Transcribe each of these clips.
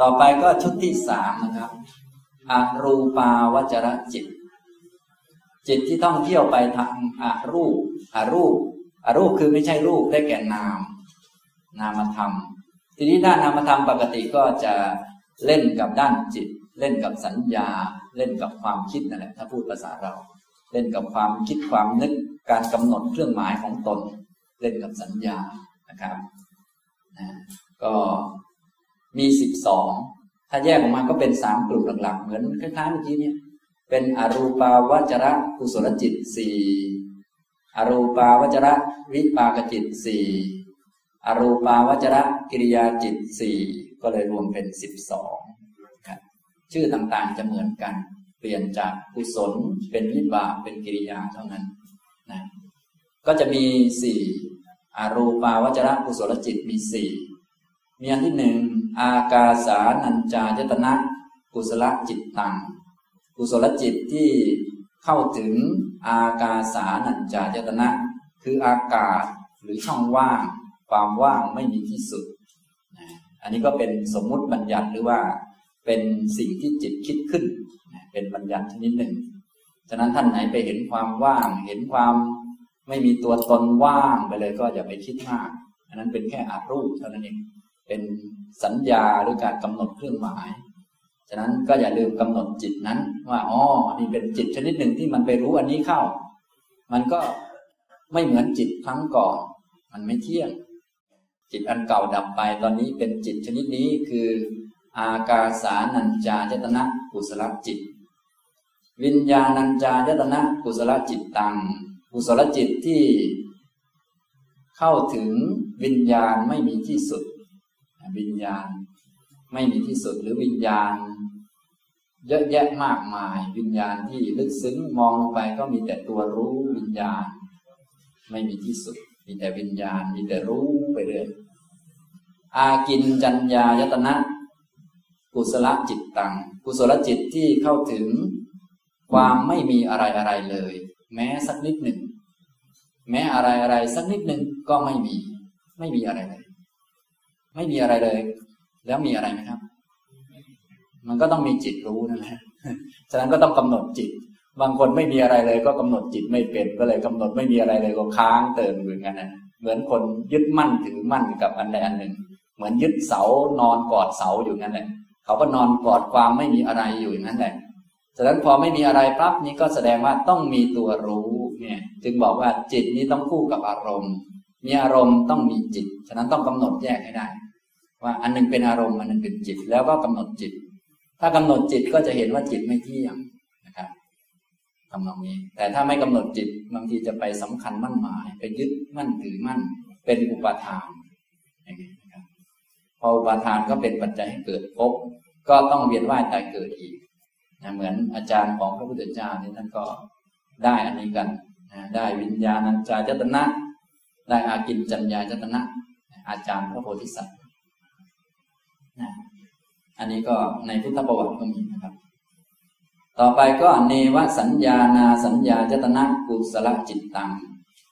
ต่อไปก็ชุดที่สามนะครับอรูปาวจรจิต จิตที่ต้องเที่ยวไปทางอารูปอารูปอารูปคือไม่ใช่รูปได้แก่นาม นามธรรม ทีนี้ด้านนามธรรมปกติก็จะเล่นกับด้านจิต เล่นกับสัญญา เล่นกับความคิดนั่นแหละถ้าพูดภาษาเรา เล่นกับความคิดความนึกการกำหนดเครื่องหมายของตน เล่นกับสัญญานะครับนะก็ มีสิบสองถ้าแยกออกมาก็เป็นสามกลุ่มหลักๆ เหมือนคล้ายๆเมื่อกี้เนี่ย เป็นอรูปาวจระกุศลจิตสี่อรูปาวจระวิปากจิตสี่อรูปาวจระกิริยาจิตสี่ก็เลยรวมเป็นสิบสองชื่อต่างๆจะเหมือนกัน เปลี่ยนจากกุศลเป็นวิบากเป็นกิริยาเท่านั้นนะก็จะมีสี่อรูปาวจระกุศลจิตมีสี่มีอันที่หนึ่ง อากาสานัญจายตนะกุศลจิตตังกุศลจิตที่เข้าถึงอากาสานัญจายตนะ คืออากาศหรือช่องว่าง ความว่างไม่มีที่สุด อันนี้ก็เป็นสมมุติบัญญัติหรือว่าเป็นสิ่งที่จิตคิดขึ้น เป็นบัญญัติชนิดหนึ่ง ฉะนั้นท่านไหนไปเห็นความว่าง เห็นความไม่มีตัวตนว่างไปเลยก็อย่าไปคิดมาก อันนั้นเป็นแค่อารูปเท่านั้นเอง เป็นสัญญาหรือการกำหนดเครื่องหมาย ฉะนั้นก็อย่าลืมกำหนดจิตนั้น ว่าอ๋อนี่เป็นจิตชนิดหนึ่งที่มันไปรู้อันนี้เข้า มันก็ไม่เหมือนจิตครั้งก่อน มันไม่เที่ยง จิตอันเก่าดับไปตอนนี้เป็นจิตชนิดนี้คือ อากาสานัญจายตนะกุศลจิต วิญญาณัญจายตนะกุศลจิตตังกุศลจิตที่ เข้าถึงวิญญาณไม่มีที่สุด วิญญาณ ไม่มีที่สุดหรือวิญญาณ เยอะแยะมากมาย วิญญาณที่ลึกซึ้งมองลงไปก็มีแต่ตัวรู้วิญญาณ ไม่มีที่สุด มีแต่วิญญาณ มีแต่รู้ไปเรื่อยอากินจัญญายตนะกุศลจิตตังกุศลจิตที่เข้าถึงความไม่มีอะไรอะไรเลย แม้สักนิดหนึ่ง แม้อะไรอะไรสักนิดหนึ่งก็ไม่มี ไม่มีอะไรเลย ไม่มีอะไรเลย แล้วมีอะไรไหมครับ มันก็ต้องมีจิตรู้นั่นแหละฉะนั้นก็ต้องกำหนดจิต บางคนไม่มีอะไรเลย ก็กำหนดจิตไม่เป็น ก็เลยกำหนดไม่มีอะไรเลยก็ค้างเติมเหมือนกันนะเหมือนคนยึดมั่นถือมั่นกับอันใดอันหนึ่ง เหมือนยึดเสานอนกอดเสาอยู่นั่นแหละ เขาก็นอนกอดความไม่มีอะไรอยู่งนั้นแหละฉะนั้นพอไม่มีอะไรปั๊บนี้ก็แสดงว่าต้องมีตัวรู้เนี่ย จึงบอกว่าจิตนี้ต้องคู่กับอารมณ์ มีอารมณ์ต้องมีจิต ฉะนั้นต้องกำหนดแยกให้ได้ ว่าอันนึงเป็นอารมณ์อันนึงเป็นจิต แล้วก็กำหนดจิต ถ้ากำหนดจิตก็จะเห็นว่าจิตไม่เที่ยงนะครับทำนองนี้ แต่ถ้าไม่กำหนดจิตบางทีจะไปสำคัญมั่นหมายไปยึดมั่นถือมั่น เป็นอุปาทานอย่างนี้นะครับพออุปาทานก็เป็นปัจจัยให้เกิดภพก็ต้องเวียนว่ายตายเกิดอีกนะเหมือนอาจารย์ของพระพุทธเจ้านี่ท่านก็ได้อันนี้กันนะได้วิญญาณัญจายตนะ ได้อากินจัญญาจตนะ อาจารย์พระโพธิสัตว์อันนี้ก็ในพุทธประวัติก็มีนะครับ ต่อไปก็เนวสัญญานาสัญญาจตนะกุศลจิตตัง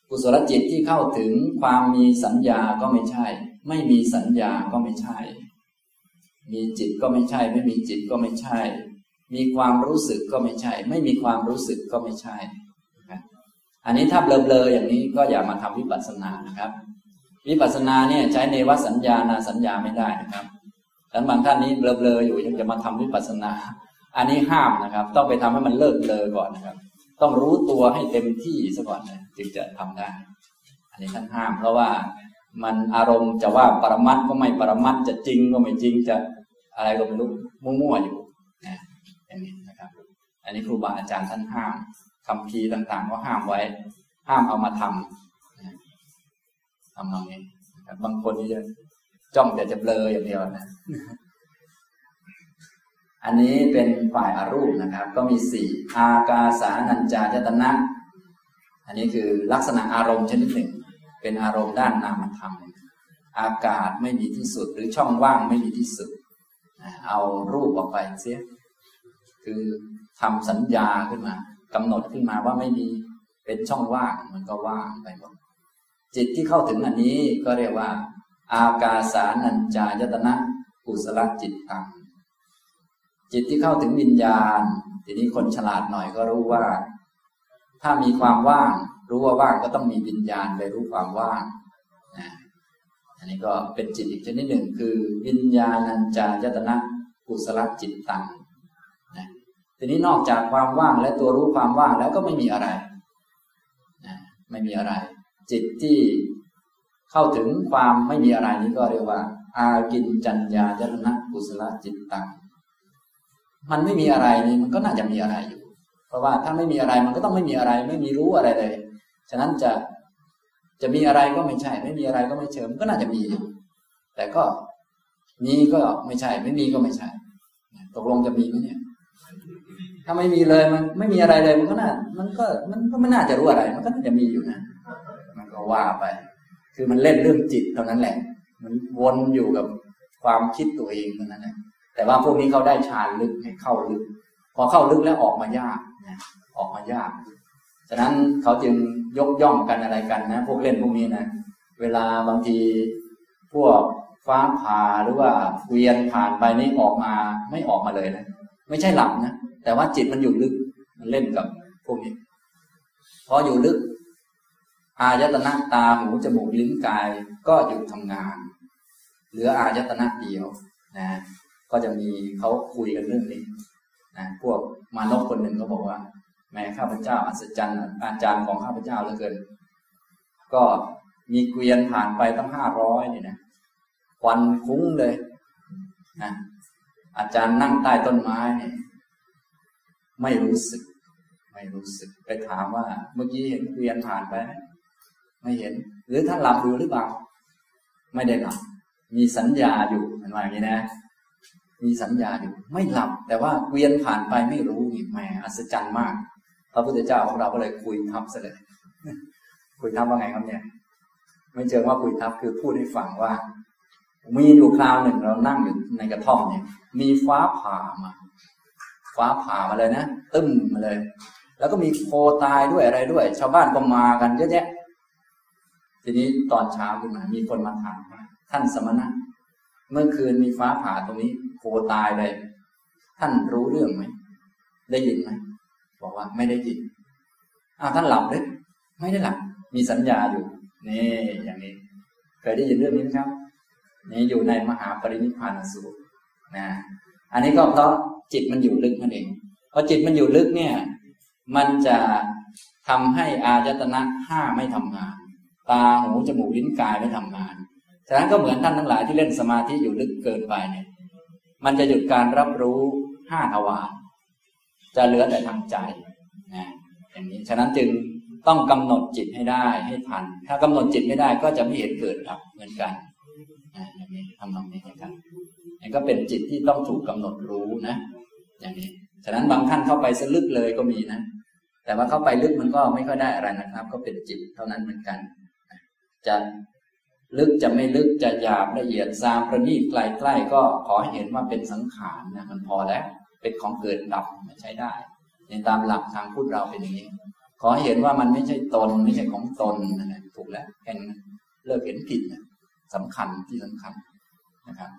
กุศลจิตที่เข้าถึงความมีสัญญาก็ไม่ใช่ ไม่มีสัญญาก็ไม่ใช่ มีจิตก็ไม่ใช่ ไม่มีจิตก็ไม่ใช่ มีความรู้สึกก็ไม่ใช่ ไม่มีความรู้สึกก็ไม่ใช่ อันนี้ถ้าเบลอๆอย่างนี้ก็อย่ามาทำวิปัสสนานะครับ วิปัสสนาเนี่ยใช้ในวสัญญานาสัญญาไม่ได้นะครับแต่บางท่านนี้เบลอๆอยู่ยังจะมาทำวิปัสสนา อันนี้ห้ามนะครับ ต้องไปทำให้มันเลิกเบลอก่อนนะครับ ต้องรู้ตัวให้เต็มที่ซะก่อนนะจึงจะทำได้ อันนี้ท่านห้าม เพราะว่ามันอารมณ์จะว่าปรมัตก็ไม่ปรมัตจะจริงก็ไม่จริงจะอะไรก็ไม่รู้มั่วๆอยู่นะอย่างนี้นะครับ อันนี้ครูบาอาจารย์ท่านห้าม คำพีต่างๆ ก็ห้ามไว้ ห้ามเอามาทำทำตรงนี้บางคนนี่จะจ้องแต่จะเบลออย่างเดียวนะอันนี้เป็นฝ่ายอารูปนะครับ ก็มีสี่อากาสานัญจายตนะ อันนี้คือลักษณะอารมณ์ชนิดหนึ่ง เป็นอารมณ์ด้านนามธรรม อากาศไม่มีที่สุด หรือช่องว่างไม่มีที่สุด เอารูปออกไปเสีย คือทำสัญญาขึ้นมา กำหนดขึ้นมาว่าไม่มีเป็นช่องว่างมันก็ว่างไปหมดจิตที่เข้าถึงอันนี้ก็เรียกว่า อากาสานัญจายตนะกุศลจิตตังจิตที่เข้าถึงวิญญาณ ทีนี้คนฉลาดหน่อยก็รู้ว่า ถ้ามีความว่าง รู้ว่าว่างก็ต้องมีวิญญาณไปรู้ความว่างนะอันนี้ก็เป็นจิตอีกชนิดหนึ่งคือ วิญญาณัญจายตนะกุศลจิตตัง ทีนี้นอกจากความว่างและตัวรู้ความว่างแล้วก็ไม่มีอะไรนะไม่มีอะไร จิตที่เข้าถึงความไม่มีอะไรนี้ก็เรียกว่า อากินจัญญายตนะกุศลจิตตังมันไม่มีอะไรนี่มันก็น่าจะมีอะไรอยู่ เพราะว่าถ้าไม่มีอะไรมันก็ต้องไม่มีอะไร ไม่มีรู้อะไรเลย ฉะนั้นจะจะมีอะไรก็ไม่ใช่ ไม่มีอะไรก็ไม่เชิมก็น่าจะมีอยู่ แต่ก็มีก็ไม่ใช่ ไม่มีก็ไม่ใช่ตกลงจะมีไหมเนี่ย ถ้าไม่มีเลยมันไม่มีอะไรเลยมันก็น่า มันก็มันก็ไม่น่าจะรู้อะไร มันก็น่าจะมีอยู่นะ มันก็ว่าไป คือมันเล่นเรื่องจิตเท่านั้นแหละ มันวนอยู่กับความคิดตัวเองเท่านั้นแหละแต่ว่าพวกนี้เขาได้ฌานลึกให้เข้าลึก พอเข้าลึกแล้วออกมายากนะออกมายากฉะนั้นเขาจึงยกย่องกันอะไรกันนะ พวกเล่นพวกนี้นะเวลาบางทีพวกฟ้าผ่าหรือว่าเวียนผ่านไปนี่ออกมาไม่ออกมาเลยนะไม่ใช่หลับนะ แต่ว่าจิตมันอยู่ลึก มันเล่นกับพวกนี้พออยู่ลึก อายตนะตาหูจมูกลิ้นกายก็หยุดทำงาน เหลืออายตนะเดียวนะก็จะมีเขาคุยกันเรื่องนี้นะพวกมานกคนหนึ่งก็บอกว่า แม่ข้าพเจ้าอัศจรรย์อาจารย์ของข้าพเจ้าเหลือเกิน ก็มีเกวียนผ่านไปตั้งห้าร้อยนี่นะควันคุ้งเลยนะอาจารย์นั่งใต้ต้นไม้เนี่ย ไม่รู้สึก ไม่รู้สึก ไปถามว่า เมื่อกี้เห็นเกวียนผ่านไปไหมไม่เห็น หรือท่านหลับอยู่หรือเปล่า ไม่ได้หลับ มีสัญญาอยู่มันว่าอย่างนี้นะ มีสัญญาอยู่ ไม่หลับ แต่ว่าเวียนผ่านไปไม่รู้นี่แหมอัศจรรย์มาก พระพุทธเจ้าของเราก็เลยคุยทับซะเลย คุยทับว่าไงครับเนี่ย ไม่เจอว่าคุยทับคือพูดให้ฟังว่า มีอยู่คราวหนึ่งเรานั่งอยู่ในกระท่อมเนี่ย มีฟ้าผ่ามา ฟ้าผ่ามาเลยนะ ตึ้มมาเลย แล้วก็มีโคตายด้วยอะไรด้วย ชาวบ้านก็มากันเยอะแยะ ทีนี้ตอนเช้าขึ้นมา มีคนมาถามว่าท่านสมณะ เมื่อคืนมีฟ้าผ่าตรงนี้ โคตายเลย ท่านรู้เรื่องไหม ได้ยินไหม บอกว่าไม่ได้ยิน อ้าวท่านหลับเลยไม่ได้หลับ มีสัญญาอยู่ นี่อย่างนี้ เคยได้ยินเรื่องนี้ไหมครับ นี่อยู่ในมหาปรินิพพานสูตรนะ อันนี้ก็เพราะ จิตมันอยู่ลึกนั่นเองพอจิตมันอยู่ลึกเนี่ย มันจะทำให้อายตนะห้าไม่ทำงาน ตาหูจมูกลิ้นกายไม่ทำงาน ฉะนั้นก็เหมือนท่านทั้งหลายที่เล่นสมาธิอยู่ลึกเกินไปเนี่ย มันจะหยุดการรับรู้ห้าทวารจะเหลือแต่ทางใจนะอย่างนี้ฉะนั้นจึงต้องกำหนดจิตให้ได้ให้ทัน ถ้ากำหนดจิตไม่ได้ก็จะไม่เห็นเกิดดับเหมือนกันนะอย่างนี้ทำตรงนี้นะครับ นี่ก็เป็นจิตที่ต้องถูกกำหนดรู้นะ อย่างนี้ ฉะนั้นบางท่านเข้าไปสลึกเลยก็มีนะ แต่ว่าเข้าไปลึกมันก็ไม่ค่อยได้อะไรนะครับ ก็เป็นจิตเท่านั้นเหมือนกัน จะลึกจะไม่ลึกจะหยาบละเอียดซามประณีตใกล้ก็ขอให้เห็นว่าเป็นสังขารนะมันพอแล้ว เป็นของเกิดดับไม่ใช้ได้ ในตามหลักทางพุทธเราเป็นอย่างนี้ ขอให้เห็นว่ามันไม่ใช่ตน ไม่ใช่ของตนนะถูกแล้วแค่นั้นเลิกเห็นผิดนะสำคัญที่สำคัญนะครับ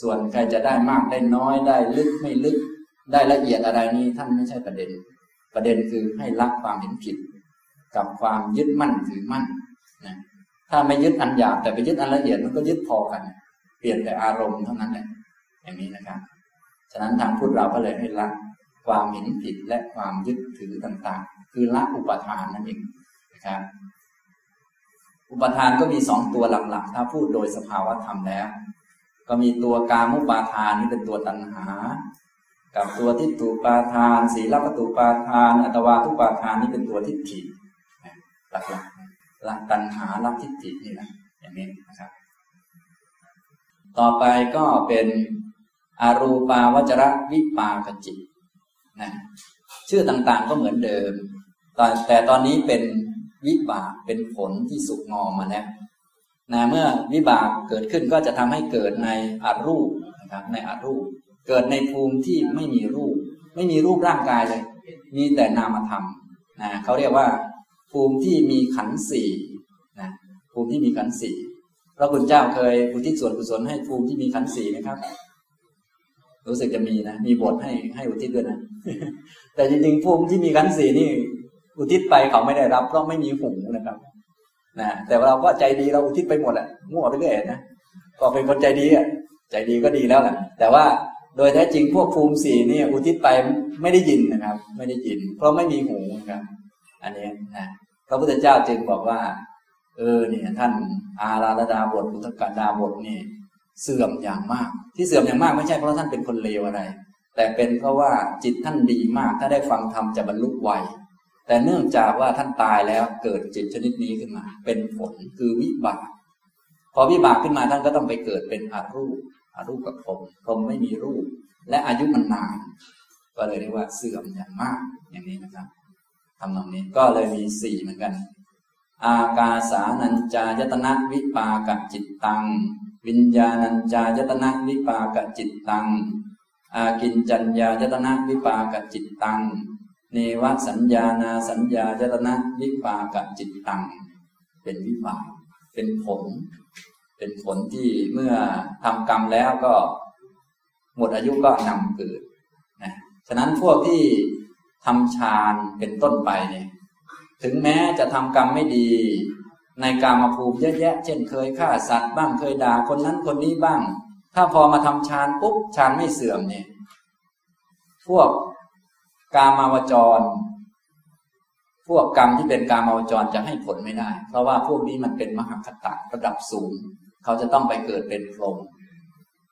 ส่วนใครจะได้มากได้น้อยได้ลึกไม่ลึก ได้ละเอียดอะไรนี้ท่านไม่ใช่ประเด็น ประเด็นคือให้ละความเห็นผิด กับความยึดมั่นถือมั่นนะถ้าไม่ยึดอันหยาบแต่ไปยึดอันละเอียดมันก็ยึดพอกัน เปลี่ยนแต่อารมณ์เท่านั้นแหละอย่างนี้นะครับ ฉะนั้นทางพุทธเราก็เลยให้ละความเห็นผิดและความยึดถือต่างๆ คือละอุปทานนั่นเองนะครับอุปทานก็มีสองตัวหลักๆ ถ้าพูดโดยสภาวะธรรมแล้ว ก็มีตัวกามุปาทานนี่เป็นตัวตัณหา กับตัวทิฏฐุปาทานศีลปตุปาทาน อัตวาทุปาทานนี่เป็นตัวทิฏฐิหลักๆละตัณหาละทิฏฐินี่แหละอย่างนี้นะครับ ต่อไปก็เป็นอารูปาวจระวิปากจิตนะชื่อต่างๆก็เหมือนเดิม แต่ตอนนี้เป็นวิบากเป็นผลที่สุกงอมมาแล้ว นะเมื่อวิบากเกิดขึ้นก็จะทำให้เกิดในอารูปนะครับในอารูป เกิดในภูมิที่ไม่มีรูป ไม่มีรูปร่างกายเลย มีแต่นามธรรมนะเขาเรียกว่า ภูมิที่มีขันสี่นะภูมิที่มีขันสี่พระคุณเจ้าเคยอุทิศส่วนกุศลให้ภูมิที่มีขันสี่ไหมครับ รู้สึกจะมีนะมีบทให้ให้อุทิศด้วยนะแต่จริงๆภูมิที่มีขันสี่นี่ อุทิศไปเขาไม่ได้รับเพราะไม่มีหูนะครับ นะแต่เราก็ใจดีเราอุทิศไปหมดแหละมั่วไปเรื่อยนะก็เป็นคนใจดีอะใจดีก็ดีแล้วแหละแต่ว่าโดยแท้จริงพวกภูมิสี่นี่อุทิศไปไม่ได้ยินนะครับ ไม่ได้ยิน เพราะไม่มีหูนะครับ อันนี้นะพระพุทธเจ้าจึงบอกว่า เออเนี่ยท่านอาราลดาบทพุทธกาดาบทนี่เสื่อมอย่างมาก ที่เสื่อมอย่างมากไม่ใช่เพราะท่านเป็นคนเลวอะไร แต่เป็นเพราะว่าจิตท่านดีมาก ถ้าได้ฟังธรรมจะบรรลุไว แต่เนื่องจากว่าท่านตายแล้วเกิดจิตชนิดนี้ขึ้นมา เป็นผลคือวิบาก พอวิบากขึ้นมาท่านก็ต้องไปเกิดเป็นอารูปอารูปกับพรมพรมไม่มีรูป และอายุมันนาน ก็เลยเรียกว่าเสื่อมอย่างมากอย่างนี้นะครับทำนองนี้ก็เลยมีสี่เหมือนกัน อากาสานัญจายตนะวิปากจิตตัง วิญญาณัญจายตนะวิปากจิตตัง อากินจัญญายตนะวิปากจิตตัง เนวสัญญานาสัญญาจตนะวิปากจิตตัง เป็นวิปากเป็นผล เป็นผลที่เมื่อทำกรรมแล้วก็ หมดอายุก็นำเกิดนะฉะนั้นพวกที่ทำฌานเป็นต้นไปเนี่ยถึงแม้จะทำกรรมไม่ดี ในกามภูมิเยอะแยะ เช่นเคยฆ่าสัตว์บ้างเคยด่าคนนั้นคนนี้บ้าง ถ้าพอมาทำฌานปุ๊บฌานไม่เสื่อมเนี่ย พวก กามาวจร พวกกรรมที่เป็นกามาวจรจะให้ผลไม่ได้ เพราะว่าพวกนี้มันเป็นมหาคตะระดับสูง เขาจะต้องไปเกิดเป็นพรหม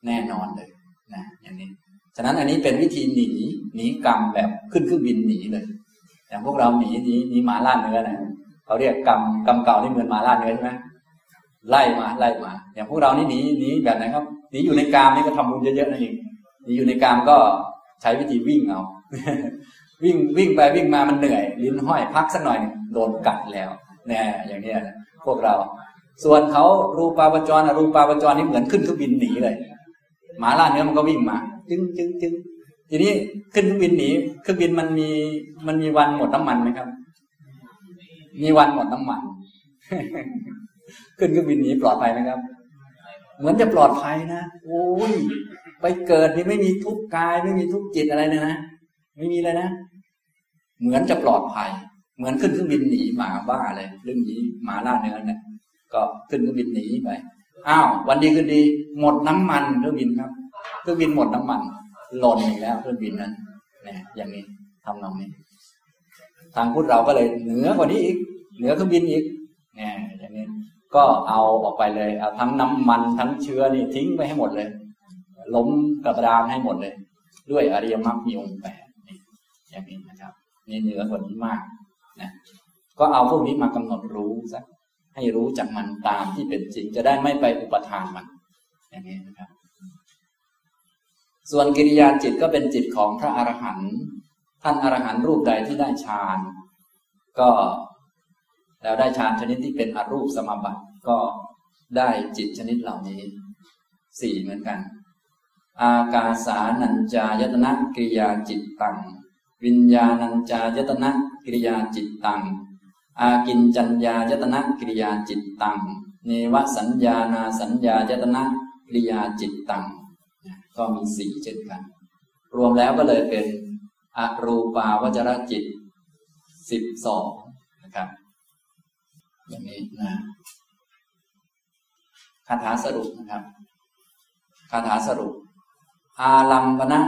แน่นอนเลยนะอย่างนี้ ฉะนั้นอันนี้เป็นวิธีหนีหนีกรรมแบบขึ้นเครื่องบินหนีเลยอย่างพวกเราหนีหนีหนีหมาล่าเนื้อนะเขาเรียกกรรมกรรมเก่าที่เหมือนหมาล่าเนื้อใช่ไหมไล่มาไล่มา อย่างพวกเรานี่หนีหนีแบบไหนครับหนีอยู่ในกามนี่ก็ทำบุญเยอะๆนั่นเองหนีอยู่ในกามก็ใช้วิธีวิ่งเอา วิ่งวิ่งไปวิ่งมามันเหนื่อย ลิ้นห้อยพักสักหน่อยโดนกัดแล้วแน่อย่างนี้พวกเรา ส่วนเขารูปาวจรอรูปาวจรนี่เหมือนขึ้นเครื่องบินหนีเลยหมาล่าเนื้อมันก็วิ่งมา จึงจึงจึงทีนี้ขึ้นเครื่องบินหนีเครื่องบินมันมีมันมีวันหมดน้ำมันไหมครับ มีวันหมดน้ำมัน ขึ้นเครื่องบินหนีปลอดภัยไหมครับ เหมือนจะปลอดภัยนะโอ้ยไปเกิดนี่ไม่มีทุกกาย ไม่มีทุกจิตอะไรเลยนะไม่มีเลยนะ เหมือนจะปลอดภัย เหมือนขึ้นเครื่องบินหนีหมาบ้าเลยเรื่องนี้หมาล่าเนื้อเนี่ยก็ขึ้นเครื่องบินหนีไปอ้าววันดีคืนดี หมดน้ำมันเครื่องบินครับเครื่องบินหมดน้ำมันหล่นอีกแล้วเครื่องบินนั้นเนี่ยอย่างนี้ทำนองนี้ ทางพุทธเราก็เลยเหนือกว่านี้อีก เหนือเครื่องบินอีกเนี่ยอย่างนี้ก็เอาออกไปเลยเอาทั้งน้ำมันทั้งเชื้อนี่ทิ้งไปให้หมดเลย ล้มกระดานให้หมดเลย ด้วยอริยมรรคมีองค์แปดอย่างนี้นะครับ นี่เหนือกว่านี้มากนะก็เอาพวกนี้มากำหนดรู้สักให้รู้จากมันตามที่เป็นจริงจะได้ไม่ไปอุปทานมัน อย่างนี้นะครับ ส่วนกิริยาจิตก็เป็นจิตของพระอรหันต์ท่านอรหันต์รูปใดที่ได้ฌานก็แล้วได้ฌานชนิดที่เป็นอรูปสมบัติก็ได้จิตชนิดเหล่านี้สี่เหมือนกัน อากาสานัญจายตนะกิริยาจิตตัง วิญญาณัญจายตนะกิริยาจิตตัง อากินจัญญายตนะกิริยาจิตตัง เนวสัญญานาสัญญายตนะกิริยาจิตตัง ก็มีสี่เช่นกัน รวมแล้วก็เลยเป็นอรูปาวจรจิตสิบสองนะครับอย่างนี้นะคาถาสรุปนะครับคาถาสรุป อาลัมปนะ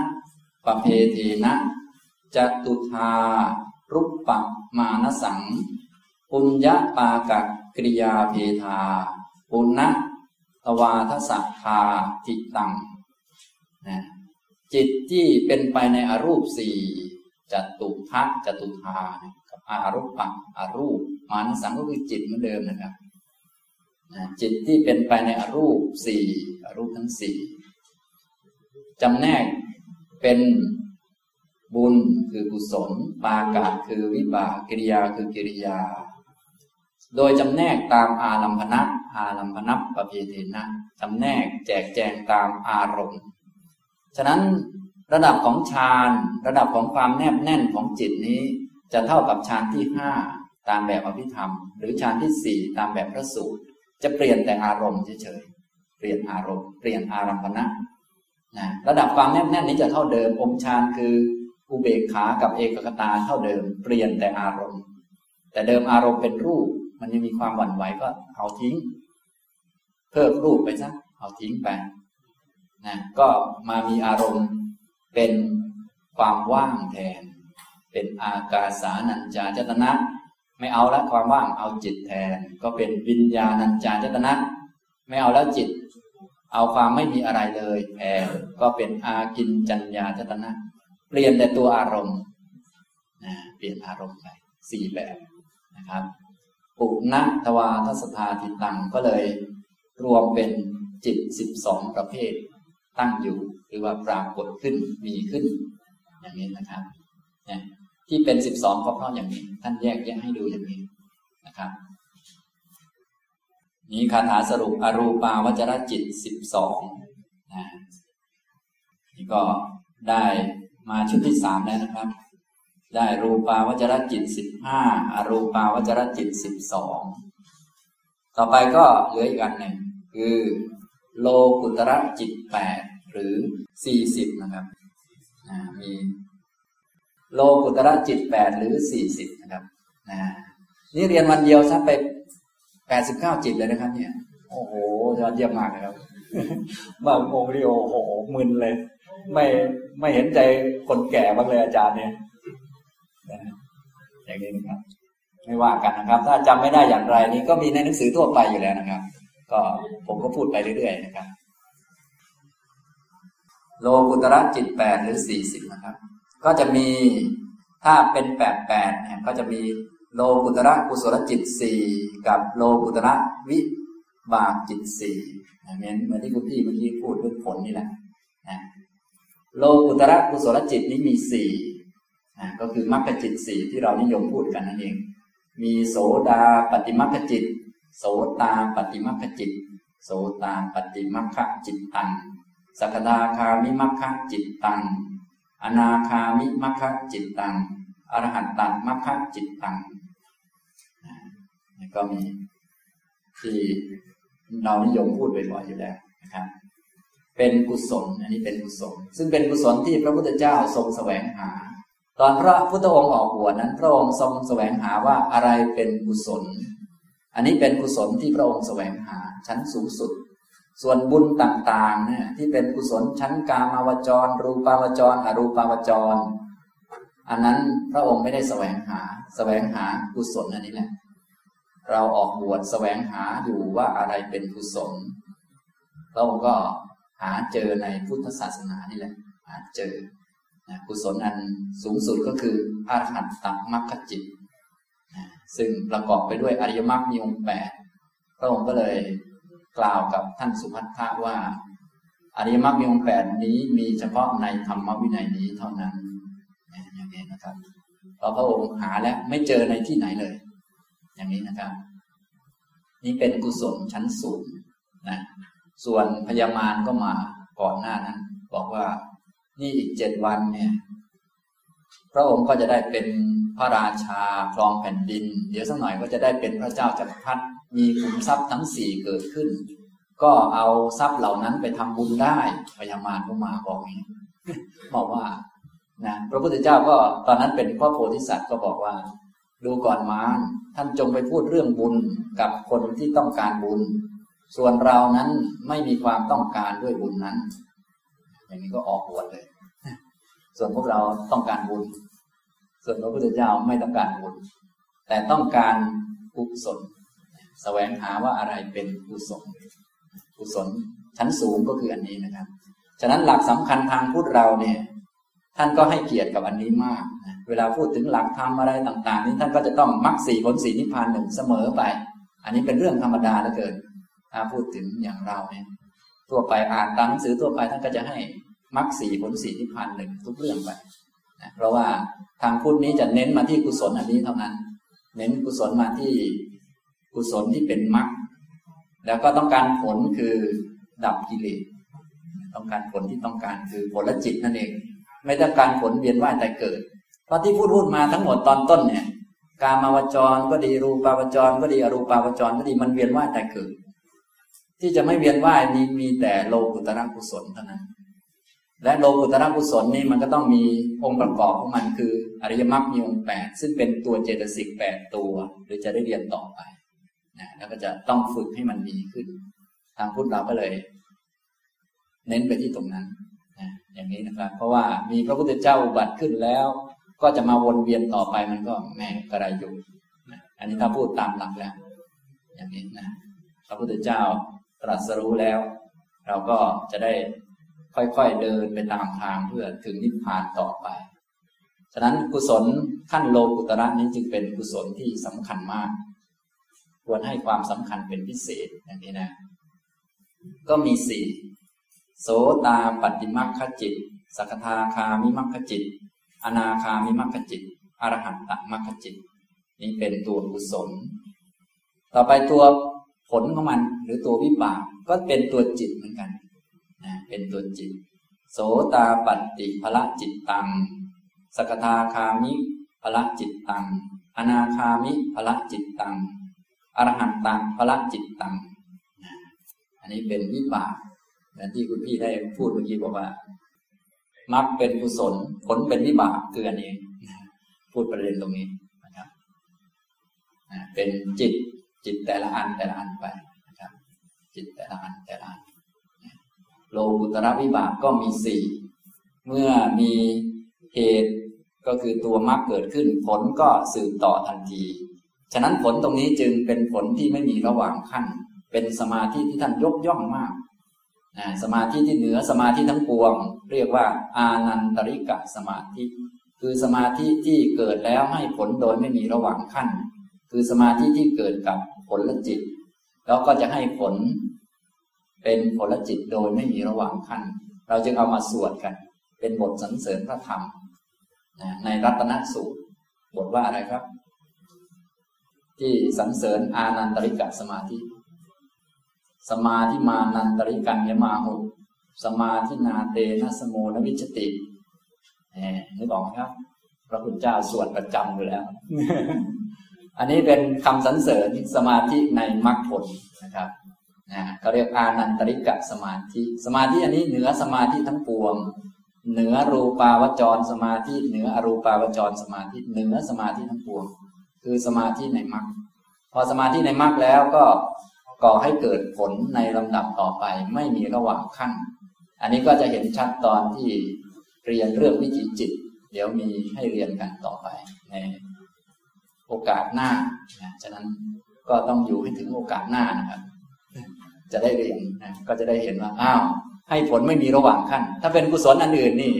ปะเพเทนะ จตุธารุปปมานสัง ปุญญาปากะกริยาเพทา ปุณณะตวาทสัทธาทิตังนะจิตที่เป็นไปในอรูปสี่จตุทัจตุธากับอารูปะอารูปมานสังก็คือจิตเหมือนเดิมนะครับจิตที่เป็นไปในอรูปสี่อรูปทั้งสี่จำแนกเป็น บุญคือกุศล ปากาคือวิบากกิริยาคือกิริยา โดยจำแนกตามอารัมพนะอารัมพนับปะเพเทนะจำแนกแจกแจงตามอารมณ์ ฉะนั้นระดับของฌานระดับของความแนบแน่นของจิตนี้ จะเท่ากับฌานที่ห้าตามแบบอภิธรรม หรือฌานที่สี่ตามแบบพระสูตร จะเปลี่ยนแต่อารมณ์เฉยๆเปลี่ยนอารมณ์เปลี่ยนอารัมพนะนะระดับความแนบแน่นนี้จะเท่าเดิมองค์ฌานคือ อุเบกขากับเอกคตาเท่าเดิม เปลี่ยนแต่อารมณ์ แต่เดิมอารมณ์เป็นรูป มันยังมีความหวั่นไหวก็เอาทิ้ง เพิ่มรูปไปซะเอาทิ้งไปนะก็มามีอารมณ์เป็นความว่างแทน เป็นอากาสานัญจาจตนะ ไม่เอาละความว่างเอาจิตแทน ก็เป็นวิญญาณัญจาจตนะ ไม่เอาแล้วจิต เอาความไม่มีอะไรเลยแทนก็เป็นอากินจัญญาจตนะ ปลี่ยนแต่ตัวอารมณ์นะเปลี่ยนอารมณ์ไปสี่แบบนะครับ ปุณทวาทสถาทิตังก็เลยรวมเป็นจิตสิบสองประเภท ตั้งอยู่หรือว่าปรากฏขึ้นมีขึ้น อย่างนี้นะครับที่เป็นสิบสองเพราะอย่างนี้ ท่านแยกแยะให้ดูอย่างนี้นะครับ นี้คาถาสรุปอรูปาวจรจิตสิบสองนะนี่ก็ได้ มาชุดที่สามแล้วนะครับ ได้รูปาวจรจิตสิบห้าอรูปาวจรจิตสิบสองต่อไปก็เหลืออีกอันหนึ่งคือ โลกุตระจิตแปดหรือสี่สิบนะครับมีโลกุตระจิตแปดหรือสี่สิบนะครับนี่เรียนวันเดียวซะไปแปดสิบเก้าจิตเลยนะครับ เนี่ย โอ้โหยอดเยี่ยมมากนะครับบางองค์นี่โอ้โหมึนเลย ไม่ไม่เห็นใจคนแก่บ้างเลยอาจารย์เนี่ยอย่างนี้นะครับ ไม่ว่ากันนะครับ ถ้าจำไม่ได้อย่างไรนี่ก็มีในหนังสือทั่วไปอยู่แล้วนะครับ ก็ผมก็พูดไปเรื่อยๆนะครับ โลกุตระจิตแปดหรือสี่สิบนะครับ ก็จะมีถ้าเป็นแปดแปดเนี่ยก็จะมีโลกุตระกุศลจิตสี่กับโลกุตระวิบากจิตสี่เหมือนเหมือนที่คุณพี่เมื่อกี้พูดเรื่องผลนี่แหละนะ โลกุตระกุศลจิตนี้มีสี่ก็คือมรรคจิตสี่ที่เรานิยมพูดกันนั่นเอง มีโสดาปฏิมรรคจิต โสตาปฏิมัคคจิต โสตาปฏิมัคคจิตตังสกดาคามิมัคคจิตตัง อนาคามิมัคคจิตตัง อรหัตตมัคคจิตตังก็มีที่เรานิยมพูดบ่อยๆอยู่แล้วนะครับ เป็นกุศล อันนี้เป็นกุศล ซึ่งเป็นกุศลที่พระพุทธเจ้าทรงแสวงหา ตอนพระพุทธองค์ออกบวชนั้น พระองค์ทรงแสวงหาว่าอะไรเป็นกุศล อันนี้เป็นกุศลที่พระองค์แสวงหาชั้นสูงสุด ส่วนบุญต่างๆเนี่ยที่เป็นกุศลชั้นกามาวจร รูปาวจร อรูปาวจร อันนั้นพระองค์ไม่ได้แสวงหา แสวงหากุศลอันนี้แหละเราออกบวชแสวงหาอยู่ว่าอะไรเป็นกุศลพระองค์ก็ หาเจอในพุทธศาสนานี่แหละ หาเจอกุศลอันสูงสุดก็คืออรหัตตมรรคจิตซึ่งประกอบไปด้วยอริยมรรคมีองค์แปดพระองค์ก็เลยกล่าวกับท่านสุภัททะว่าอริยมรรคมีองค์แปดนี้มีเฉพาะในธรรมวินัยนี้เท่านั้นอย่างนี้นะครับพอพระองค์หาแล้วไม่เจอในที่ไหนเลย อย่างนี้นะครับ นี่เป็นกุศลชั้นสูงนะ ส่วนพญามารก็มาก่อนหน้านั้น บอกว่านี่อีกเจ็ดวันเนี่ย พระองค์ก็จะได้เป็นพระราชาครองแผ่นดิน เดี๋ยวสักหน่อยก็จะได้เป็นพระเจ้าจักรพรรดิมีขุมทรัพย์ทั้งสี่เกิดขึ้น ก็เอาทรัพย์เหล่านั้นไปทำบุญได้พญามารก็มาบอกนี้บอกว่านะพระพุทธเจ้าก็ตอนนั้นเป็นพระโพธิสัตว์ก็บอกว่า ดูก่อนมารท่านจงไปพูดเรื่องบุญกับคนที่ต้องการบุญ ส่วนเรานั้นไม่มีความต้องการด้วยบุญนั้น อย่างนี้ก็ออกบวชเลย ส่วนพวกเราต้องการบุญ ส่วนพระพุทธเจ้าไม่ต้องการบุญ แต่ต้องการกุศลแสวงหาว่าอะไรเป็นกุศล กุศลชั้นสูงก็คืออันนี้นะครับ ฉะนั้นหลักสำคัญทางพุทธเราเนี่ย ท่านก็ให้เกียรติกับอันนี้มากเวลาพูดถึงหลักธรรมอะไรต่าง ๆ นี้ท่านก็จะต้องมรรคสี่ผลสี่นิพพานหนึ่งเสมอไป อันนี้เป็นเรื่องธรรมดาเหลือเกิน ถ้าพูดถึงอย่างเราเนี่ยทั่วไปอ่านตามหนังสือทั่วไปท่านก็จะให้มรรคสี่ผลสี่นิพพานหนึ่งทุกเรื่องไปเพราะว่าทางพุทธนี้จะเน้นมาที่กุศลอันนี้เท่านั้น เน้นกุศลมาที่กุศลที่เป็นมรรคแล้วก็ต้องการผลคือดับกิเลสต้องการผลที่ต้องการคือผลละจิตนั่นเอง ไม่ต้องการผลเวียนว่ายแต่เกิด เพราะที่พูดพูดมาทั้งหมดตอนต้นเนี่ย การมาวจรก็ดีรูปาวจรก็ดีอรูปาวจรก็ดีมันเวียนว่ายแต่เกิด ที่จะไม่เวียนว่ายนี้มีแต่โลกุตระกุศลเท่านั้น และโลกุตระกุศลนี่มันก็ต้องมีองค์ประกอบของมันคืออริยมรรคมีองค์แปดซึ่งเป็นตัวเจตสิกแปดตัวหรือจะได้เรียนต่อไปนะแล้วก็จะต้องฝึกให้มันดีขึ้น ทางพุทธเราก็เลย เน้นไปที่ตรงนั้นนะอย่างนี้นะครับ เพราะว่ามีพระพุทธเจ้าอุบัติขึ้นแล้ว ก็จะมาวนเวียนต่อไปมันก็แม่กระไรอยู่นะอันนี้ถ้าพูดตามหลักแล้ว อย่างนี้นะพระพุทธเจ้า ตรัสรู้แล้ว เราก็จะได้ค่อยๆเดินไปตามทางเพื่อถึงนิพพานต่อไป ฉะนั้นกุศลขั้นโลกุตระนี้จึงเป็นกุศลที่สำคัญมาก ควรให้ความสำคัญเป็นพิเศษอย่างนี้นะ ก็มีสี่โสตาปฏิมัคคจิต สักทาคามิมัคคจิต อนาคามิมัคคจิต อรหันตมัคคจิต นี่เป็นตัวกุศล ต่อไปตัว ผลของมันหรือตัววิบากก็เป็นตัวจิตเหมือนกันนะเป็นตัวจิต โสตาปัตติภละจิตตัง สกทาคามิภละจิตตัง อนาคามิภละจิตตัง อรหันตังภละจิตตังอันนี้เป็นวิบากเหมือนที่คุณพี่ได้พูดเมื่อกี้บอกว่ามักเป็นกุศลผลเป็นวิบากคืออันนี้พูดประเด็นตรงนี้นะครับเป็นจิต จิตแต่ละอันแต่ละอันไปนะครับ จิตแต่ละอันแต่ละอันโลกุตระวิบากก็มีสี่เมื่อมีเหตุก็คือตัวมรรคเกิดขึ้น ผลก็สืบต่อทันที ฉะนั้นผลตรงนี้จึงเป็นผลที่ไม่มีระหว่างขั้น เป็นสมาธิที่ท่านยกย่องมากนะสมาธิที่เหนือสมาธิทั้งปวง เรียกว่าอานันตริกะสมาธิ คือสมาธิที่เกิดแล้วให้ผลโดยไม่มีระหว่างขั้น คือสมาธิที่เกิดกับผลละจิต แล้วก็จะให้ผลเป็นผลจิตโดยไม่มีระหว่างขั้น เราจึงเอามาสวดกัน เป็นบทสรรเสริญพระธรรมในรัตนสูตร บทว่าอะไรครับ ที่สรรเสริญอานันตริกะสมาธิ สมาธิมานันตริกัญยมาหุสมาธินาเตนะสโมนวิจตินึกออกไหมครับ พระคุณเจ้าสวดประจำอยู่แล้ว อันนี้เป็นคำสรรเสริญสมาธิในมรรคผลนะครับนะเขาเรียกอานันตริกะสมาธิ สมาธิอันนี้เหนือสมาธิทั้งปวง เหนือรูปาวจรสมาธิ เหนืออรูปาวจรสมาธิ เหนือสมาธิทั้งปวง คือสมาธิในมรรค พอสมาธิในมรรคแล้วก็ก่อให้เกิดผลในลำดับต่อไป ไม่มีระหว่างขั้น อันนี้ก็จะเห็นชัดตอนที่เรียนเรื่องวิจิจิต เดี๋ยวมีให้เรียนกันต่อไปใน โอกาสหน้าฉะนั้นก็ต้องอยู่ให้ถึงโอกาสหน้านะครับ จะได้เรียนนะก็จะได้เห็นว่าอ้าวให้ผลไม่มีระหว่างขั้น ถ้าเป็นกุศลอันอื่นนี่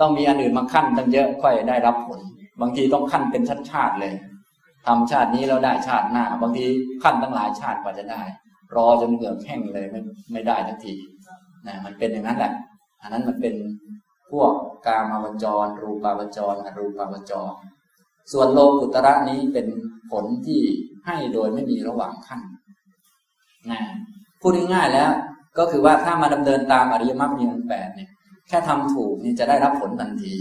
ต้องมีอันอื่นมาขั้นตั้งเยอะค่อยได้รับผล บางทีต้องขั้นเป็นชาติชาติเลยทำชาตินี้แล้วได้ชาติหน้า บางทีขั้นตั้งหลายชาติกว่าจะได้ รอจนเหงื่อแห้งเลยไม่ไม่ได้ทันทีนะมันเป็นอย่างนั้นแหละ อันนั้นมันเป็นพวกกามาวจร รูปาวจร อรูปาวจร ส่วนโลกุตระนี้เป็นผลที่ให้โดยไม่มีระหว่างขั้นนะพูดง่ายๆแล้ว ก็คือว่าถ้ามาดำเนินตามอริยมรรคมีองค์แปดเนี่ย แค่ทำถูกนี่จะได้รับผลทันที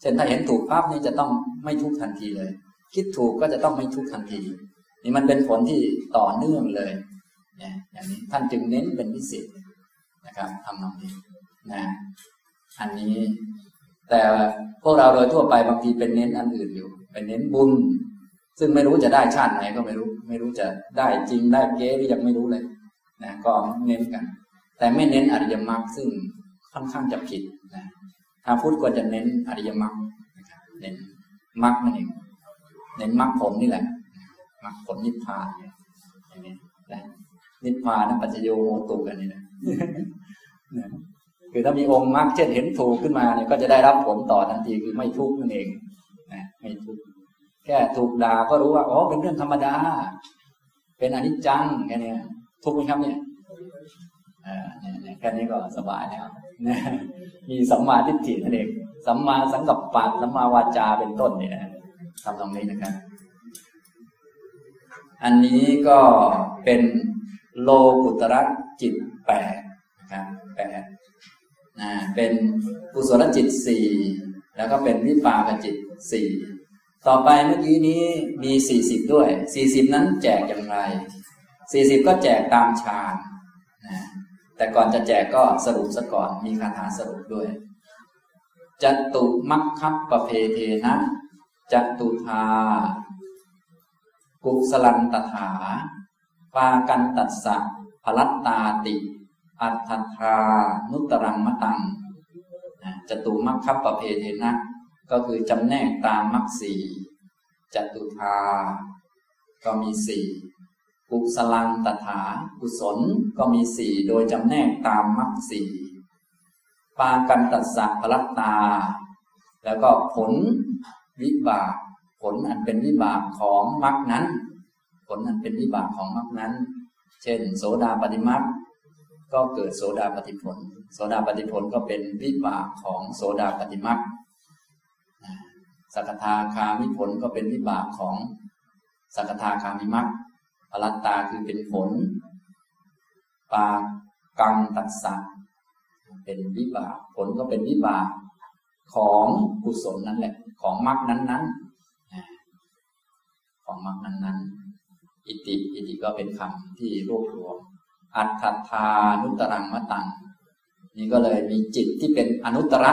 เช่นถ้าเห็นถูกภาพนี่จะต้องไม่ทุกทันทีเลย คิดถูกก็จะต้องไม่ทุกทันที นี่มันเป็นผลที่ต่อเนื่องเลยเนี่ยอย่างนี้ท่านจึงเน้นเป็นพิเศษนะครับทำนองนี้นะอันนี้ แต่พวกเราโดยทั่วไปบางทีเป็นเน้นอันอื่นอยู่ เป็นเน้นบุญ ซึ่งไม่รู้จะได้ชาติไหนก็ไม่รู้ ไม่รู้จะได้จริงได้เก๊หรือยังไม่รู้เลยนะก็เน้นกัน แต่ไม่เน้นอริยมรรคซึ่งค่อนข้างจะผิดนะทางพุทธก็จะเน้นอริยมรรคนะครับเน้นมรรคนั่นเองเน้นมรรคผลนี่แหละมรรคผลนิพพานอย่างนี้นะนิพพานปัจจโยโหตุกันนี่นะคือถ้ามีองค์มรรคเช่นเห็นถูกขึ้นมาเนี่ยก็จะได้รับผลต่อทันทีคือไม่ทุกข์นั่นเอง ไม่ทุกข์แค่ถูกด่าก็รู้ว่าอ๋อเป็นเรื่องธรรมดา เป็นอนิจจังแค่นี้ทุกไหมครับเนี่ยแค่นี้ก็สบายแล้วมีสัมมาทิฏฐินั่นเองสัมมาสังกัปปะสัมมาวาจาเป็นต้นเนี่ยทำตรงนี้นะครับ อันนี้ก็เป็นโลกุตระจิตแปดนะครับแปดนะเป็นกุศลจิตสี่แล้วก็เป็นวิปากจิตสี่ ต่อไปเมื่อกี้นี้มีสี่สิบด้วยสี่สิบนั้นแจกอย่างไรสี่สิบก็แจกตามฌานนะแต่ก่อนจะแจกก็สรุปซะก่อนมีคาถาสรุปด้วยจตุมัคคัปปเพเทนะจตุธากุสลันตถา ปากันตัสสะพลัตตาติ อัตถานุตรังมตังจตุมัคคัปปเพเทนะ ก็คือจำแนกตามมัคสีจตุธา ก็มีสี่กุสลังตถากุศลก็มีสี่โดยจำแนกตามมัคสี่ปากันตัสสะพลัตตา แล้วก็ผลวิบาก ผลอันเป็นวิบากของมรรคนั้น ผลอันเป็นวิบากของมรรคนั้น เช่น โสดาปฏิมรรคก็เกิดโสดาปฏิผล โสดาปฏิผลก็เป็นวิบากของโสดาปฏิมรรค สักทาคามิผลก็เป็นวิบากของสักทาคามิมรรคพลัตตาคือเป็นผล ปากังตัสสะเป็นวิบาก ผลก็เป็นวิบากของกุศลนั่นแหละ ของมรรคนั้นๆ ของมรรคนั้นๆ อิติ อิติก็เป็นคำที่รวบรวม อัตถทานุตรังมะตัง นี่ก็เลยมีจิตที่เป็นอนุตระ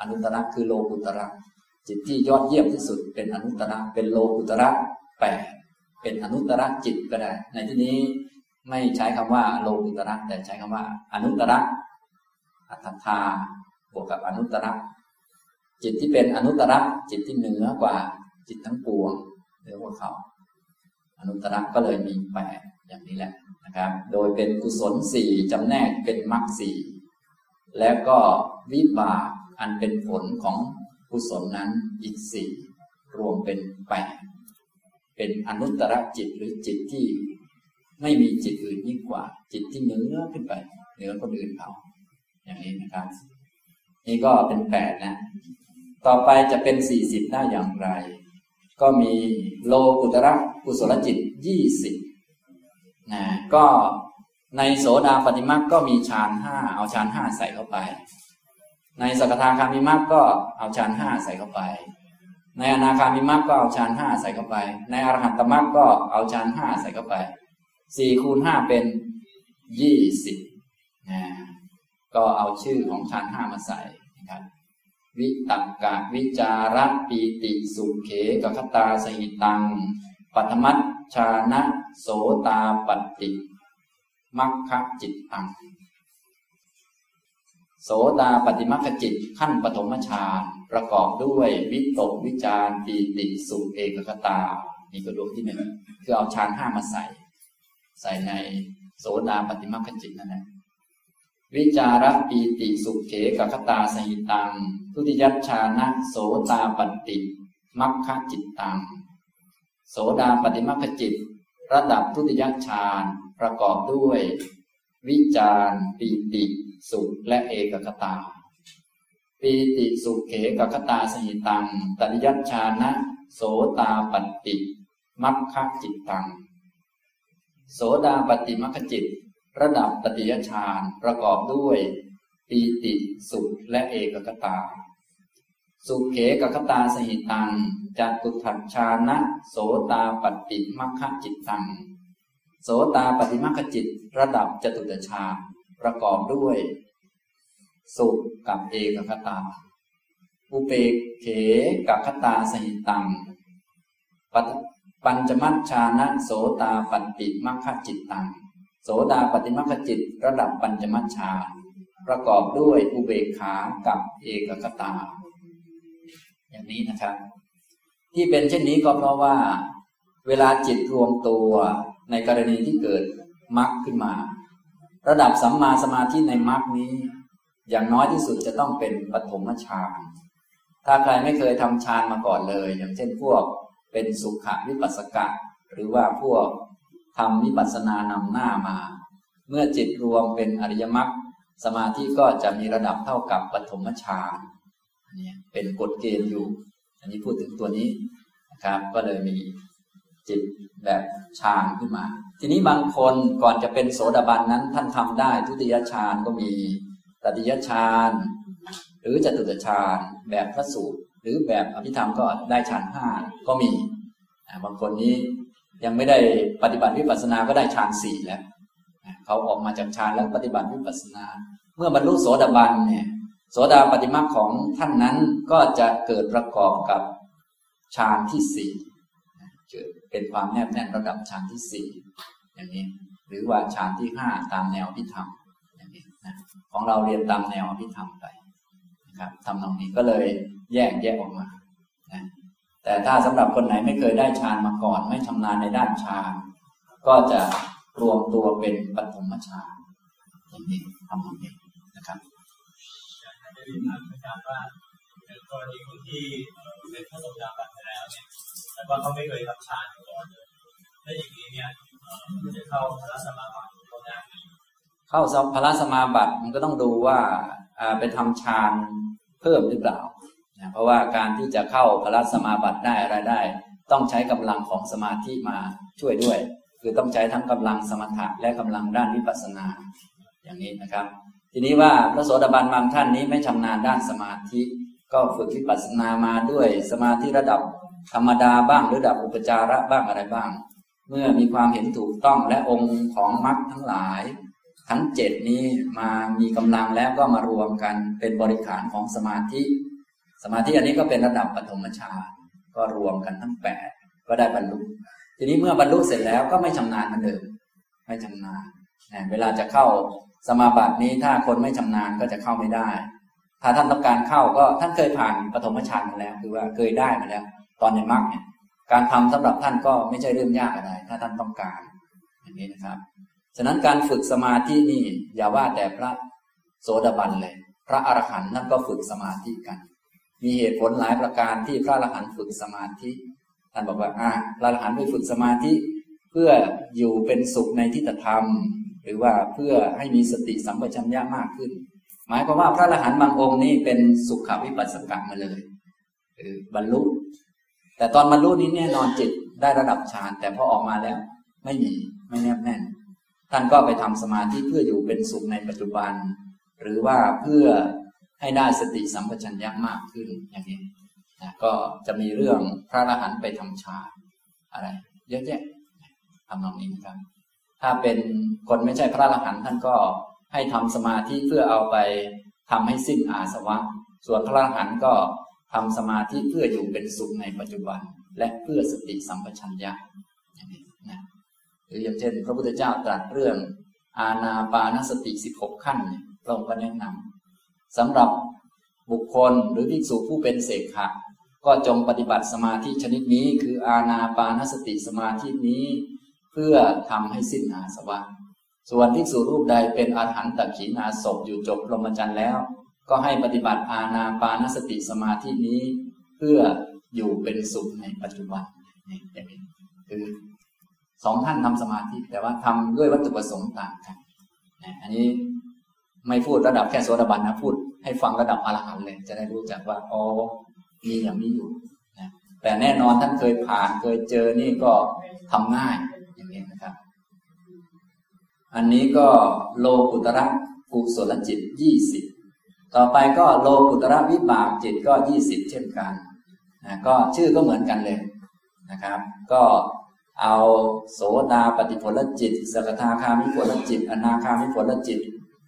อนุตระคือโลกุตระ จิตที่ยอดเยี่ยมที่สุดเป็นอนุตตระเป็นโลกุตระแปดเป็นอนุตตระจิตก็ได้ ในที่นี้ไม่ใช้คำว่าโลกุตระแต่ใช้คำว่า อนุตตระอัตถาบวกกับอนุตตระจิตที่เป็นอนุตตระจิตที่เหนือกว่าจิตทั้งปวงเรียกว่าเขา อนุตระก็เลยมีแปดอย่างนี้แหละนะครับ โดยเป็นกุศลสี่จำแนกเป็นมรรคสี่แล้วก็วิบากอันเป็นผลของ กุศลนั้นอีกสี่รวมเป็นแปดเป็นอนุตตรจิตหรือจิตที่ไม่มีจิตอื่นยิ่งกว่า จิตที่เหนือขึ้นไปเหนือคนอื่นเขาอย่างนี้นะครับ นี่ก็เป็นแปดนะ ต่อไปจะเป็นสี่สิบได้อย่างไร ก็มีโลกุตระกุศลจิตยี่สิบนะก็ในโสดาปฏิมาก็มีฌานห้าเอาฌานห้าใส่เข้าไป ในสกทาคามิมักก็เอาฌานห้าใส่เข้าไป ในอนาคามิมักก็เอาฌานห้าใส่เข้าไป ในอรหัตตมักก็เอาฌานห้าใส่เข้าไปสี่คูณห้าเป็นยี่สิบนะก็เอาชื่อของฌานห้ามาใส่นะครับวิตักกะวิจาระปีติสุเขกคตาสหิตัง ปัทมัตชานะ โสตาปฏิมัคคจิตตัง โสดาปฏิมัคจิตขั้นปฐมฌานประกอบด้วยวิตกวิจารปีติสุเอกคตานี่ก็ดวงที่หนึ่งคือเอาฌานห้ามาใส่ ใส่ในโสดาปฏิมัคจิตนั่นแหละวิจารปีติสุเขกคตาสหิตังทุติยัชานะโสตาปฏิมัคคจิตตังโสดาปฏิมัคคจิต ระดับทุติยฌานประกอบด้วย วิจารปีติ สุและเอกคตา ปีติสุเขกคตาสหิตังตติยัชานะโสตาปฏิมัคคจิตตัง โสดาปฏิมัคคจิต ระดับตติยฌานประกอบด้วย ปีติสุขและเอกกตา สุขเขกคตาสหิตังจัตุถัชานะโสตาปฏิมัคคจิตตัง โสตาปฏิมัคคจิต ระดับจตุตฌาน ประกอบด้วย สุขกับเอกคตา อุเปกเขกับคตาสหิตัง ปัญจมัชชานะโสตาปฏิมัคคจิตตัง โสดาปฏิมัคคจิตระดับปัญจมัชฌาประกอบด้วยอุเบกขากับเอกคตา อย่างนี้นะครับ ที่เป็นเช่นนี้ก็เพราะว่า เวลาจิตรวมตัวในกรณีที่เกิดมรรคขึ้นมา ระดับสัมมาสมาธิในมรรคนี้ อย่างน้อยที่สุดจะต้องเป็นปฐมฌานถ้าใครไม่เคยทำฌานมาก่อนเลย อย่างเช่นพวกเป็นสุขวิปัสสกะ หรือว่าพวกทำวิปัสสนานำหน้ามา เมื่อจิตรวมเป็นอริยมรรคสมาธิก็จะมีระดับเท่ากับปฐมฌานนี่เป็นกฎเกณฑ์อยู่ อันนี้พูดถึงตัวนี้นะครับ ก็เลยมี จิตแบบฌานขึ้นมา ทีนี้บางคนก่อนจะเป็นโสดาบันนั้นท่านทำได้ ทุติยฌานก็มีตติยฌานหรือจตุตฌานแบบพระสูตร หรือแบบอภิธรรมก็ได้ฌานห้าก็มีบางคนนี้ยังไม่ได้ปฏิบัติวิปัสสนาก็ได้ฌานสี่แล้วเขาออกมาจากฌานแล้วปฏิบัติวิปัสสนา เมื่อบรรลุโสดาบันเนี่ยโสดาปฏิมาของท่านนั้นก็จะเกิดประกอบกับฌานที่สี่เกิด เป็นความแนบแน่นระดับฌานที่สี่อย่างนี้ หรือว่าฌานที่ห้าตามแนวพิธรรมอย่างนี้นะของเราเรียนตามแนวพิธรรมไปนะครับทำตรงนี้ก็เลยแยกแยกออกมานะแต่ถ้าสำหรับคนไหนไม่เคยได้ฌานมาก่อน ไม่ชำนาญในด้านฌานก็จะรวมตัวเป็นปฐมฌานอย่างนี้ทำตรงนี้นะครับจะเรียนถามอาจารย์ว่าในกรณีคนที่เป็นพระโสดาบันไปแล้วเนี่ย แต่ว่าเขาไม่เคยทำฌานก่อนเลยถ้าอย่างนี้เนี่ยจะเข้าพระสมาบัติเขาได้เข้าพระสมาบัติมันก็ต้องดูว่าไปทำฌานเพิ่มหรือเปล่าเพราะว่าการที่จะเข้าพระสมาบัติได้อะไรได้ ต้องใช้กำลังของสมาธิมาช่วยด้วย คือต้องใช้ทั้งกำลังสมถะและกำลังด้านวิปัสสนา อย่างนี้นะครับ ทีนี้ว่าพระโสดาบันบางท่านนี้ไม่ชำนาญด้านสมาธิ ก็ฝึกวิปัสสนามาด้วยสมาธิระดับ ธรรมดาบ้างหรือระดับอุปจาระบ้างอะไรบ้าง เมื่อมีความเห็นถูกต้องและองค์ของมรรคทั้งหลาย ทั้งเจ็ดนี้มามีกำลังแล้วก็มารวมกันเป็นบริขารของสมาธิ สมาธิอันนี้ก็เป็นระดับปฐมฌานก็รวมกันทั้งแปดก็ได้บรรลุทีนี้เมื่อบรรลุเสร็จแล้วก็ไม่ชำนาญเหมือนเดิมไม่ชำนาญเวลาจะเข้าสมาบัตินี้ถ้าคนไม่ชำนาญก็จะเข้าไม่ได้ ถ้าท่านต้องการเข้าก็ท่านเคยผ่านปฐมฌานมาแล้ว คือว่าเคยได้มาแล้ว ตอนในมรรคเนี่ยการทำสำหรับท่านก็ไม่ใช่เรื่องยากอะไร ถ้าท่านต้องการ อย่างนี้นะครับ ฉะนั้นการฝึกสมาธินี่อย่าว่าแต่พระโสดาบันเลย พระอรหันต์นั่นก็ฝึกสมาธิกัน มีเหตุผลหลายประการที่พระอรหันต์ฝึกสมาธิท่านบอกว่าอ่าพระอรหันต์ไปฝึกสมาธิ เพื่ออยู่เป็นสุขในทิฏฐธรรม หรือว่าเพื่อให้มีสติสัมปชัญญะมากขึ้น หมายความว่าพระอรหันต์บางองค์นี่เป็นสุขวิปัสสกะมาเลยคือบรรลุ แต่ตอนบรรลุนี้แน่นอนจิตได้ระดับฌานแต่พอออกมาแล้ว ไม่มีไม่แนบแน่น ท่านก็ไปทำสมาธิเพื่ออยู่เป็นสุขในปัจจุบัน หรือว่าเพื่อให้ได้สติสัมปชัญญะมากขึ้นอย่างนี้นะก็จะมีเรื่องพระอรหันต์ไปทำฌานอะไร เยอะแยะทำนองนี้นะครับ ถ้าเป็นคนไม่ใช่พระอรหันต์ท่านก็ให้ทำสมาธิเพื่อเอาไปทำให้สิ้นอาสวะ ส่วนพระอรหันต์ก็ ทำสมาธิเพื่ออยู่เป็นสุขในปัจจุบัน และเพื่อสติสัมปชัญญะอย่างนี้นะหรืออย่างเช่น พระพุทธเจ้าตรัสเรื่อง อาณาปานสติสิบหกขั้นพระองค์ก็แนะนำสำหรับบุคคลหรือภิกษุผู้เป็นเสกขะก็จงปฏิบัติสมาธิชนิดนี้ คืออาณาปานสติสมาธินี้ เพื่อทำให้สิ้นอาสวะส่วนภิกษุรูปใดเป็นอาหารพ์ตักขีนาศพอยู่จบรมจันทร์แล้ว ก็ให้ปฏิบัติอาณาปานสติสมาธินี้ เพื่ออยู่เป็นสุขในปัจจุบันนี่อย่างนี้คือสองท่านทำสมาธิแต่ว่าทำด้วยวัตถุประสงค์ต่างกันนะอันนี้ไม่พูดระดับแค่โสดาบันนะพูดให้ฟังระดับอรหันต์เลยจะได้รู้จักว่าอ๋อมีอย่างนี้อยู่นะแต่แน่นอนท่านเคยผ่านเคยเจอนี่ก็ทำง่ายอันนี้ก็โลกุตระกุศลจิตยี่สิบ ต่อไปก็โลกุตระวิบากจิตก็ยี่สิบเช่นกันนะก็ชื่อก็เหมือนกันเลยนะครับ ก็เอาโสดาปฏิผลจิต สกทาคามิผลจิต อนาคามิผลจิต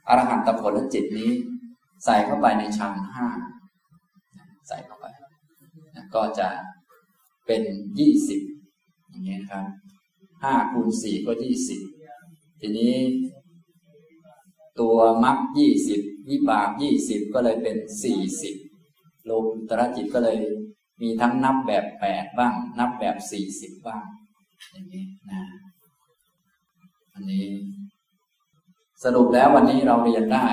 อรหันตผลจิตนี้ ใส่เข้าไปในชั้นห้าใส่เข้าไปนะก็จะเป็นยี่สิบอย่างนี้นะครับห้าคูณสี่ก็ยี่สิบทีนี้ ตัวมรรคยี่สิบวิบากยี่สิบก็เลยเป็นสี่สิบโลกุตรจิตก็เลยมีทั้งนับแบบแปดบ้าง นับแบบสี่สิบบ้าง อย่างนี้นะอันนี้ สรุปแล้ววันนี้เราเรียนได้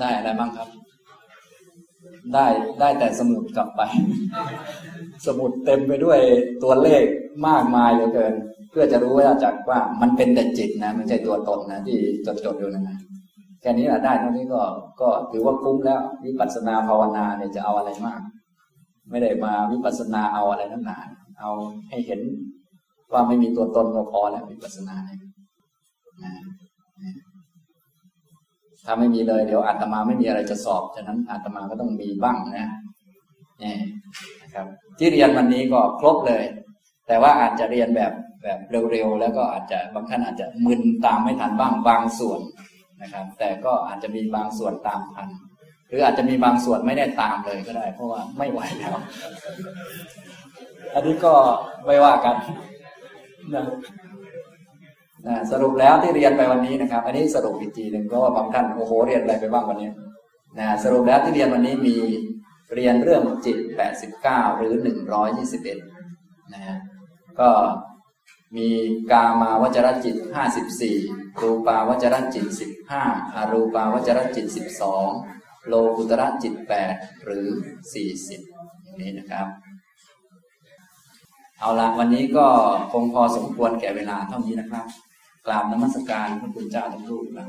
ได้อะไรบ้างครับ ได้ได้แต่สมุดกลับไป สมุดเต็มไปด้วยตัวเลขมากมายเหลือเกิน เพื่อจะรู้ว่าจากว่ามันเป็นแต่จิตนะไม่ใช่ตัวตนนะที่จดจดอยู่นะนะแค่นี้แหละได้เท่านี้ก็ก็ถือว่าคุ้มแล้ววิปัสสนาภาวนาเนี่ยจะเอาอะไรมาก ไม่ได้มาวิปัสสนาเอาอะไรนั่นหนาเอาให้เห็นว่าไม่มีตัวตนก็พอแล้ววิปัสสนาเนี่ยนะ ถ้าไม่มีเลยเดี๋ยวอาตมาไม่มีอะไรจะสอบฉะนั้นอาตมาก็ต้องมีบ้างนะนี่นะครับ ที่เรียนวันนี้ก็ครบเลย แต่ว่าอาจจะเรียนแบบแบบเร็วๆแล้วก็อาจจะบางท่านอาจจะมึนตามไม่ทันบ้างบางส่วนนะครับ แต่ก็อาจจะมีบางส่วนตามทันหรืออาจจะมีบางส่วนไม่ได้ตามเลยก็ได้ เพราะว่าไม่ไหวแล้ว อันนี้ก็ไม่ว่ากันนะ นะสรุปแล้วที่เรียนไปวันนี้นะครับ อันนี้สรุปอีกทีหนึ่งก็ว่าบางท่านโอ้โหเรียนอะไรไปบ้างวันนี้นะสรุปแล้วที่เรียนวันนี้มีเรียนเรื่องจิต 89 หรือ 121นะฮะก็มีกามาวจรจิต 54 รูปาวจรจิต 15 อรูปาวจรจิต 12 โลกุตระจิต 8 หรือ 40 อย่างนี้นะครับ เอาละวันนี้ก็คงพอสมควรแก่เวลาเท่านี้นะครับ กราบนมัสการพระคุณเจ้าทุกรูปนะ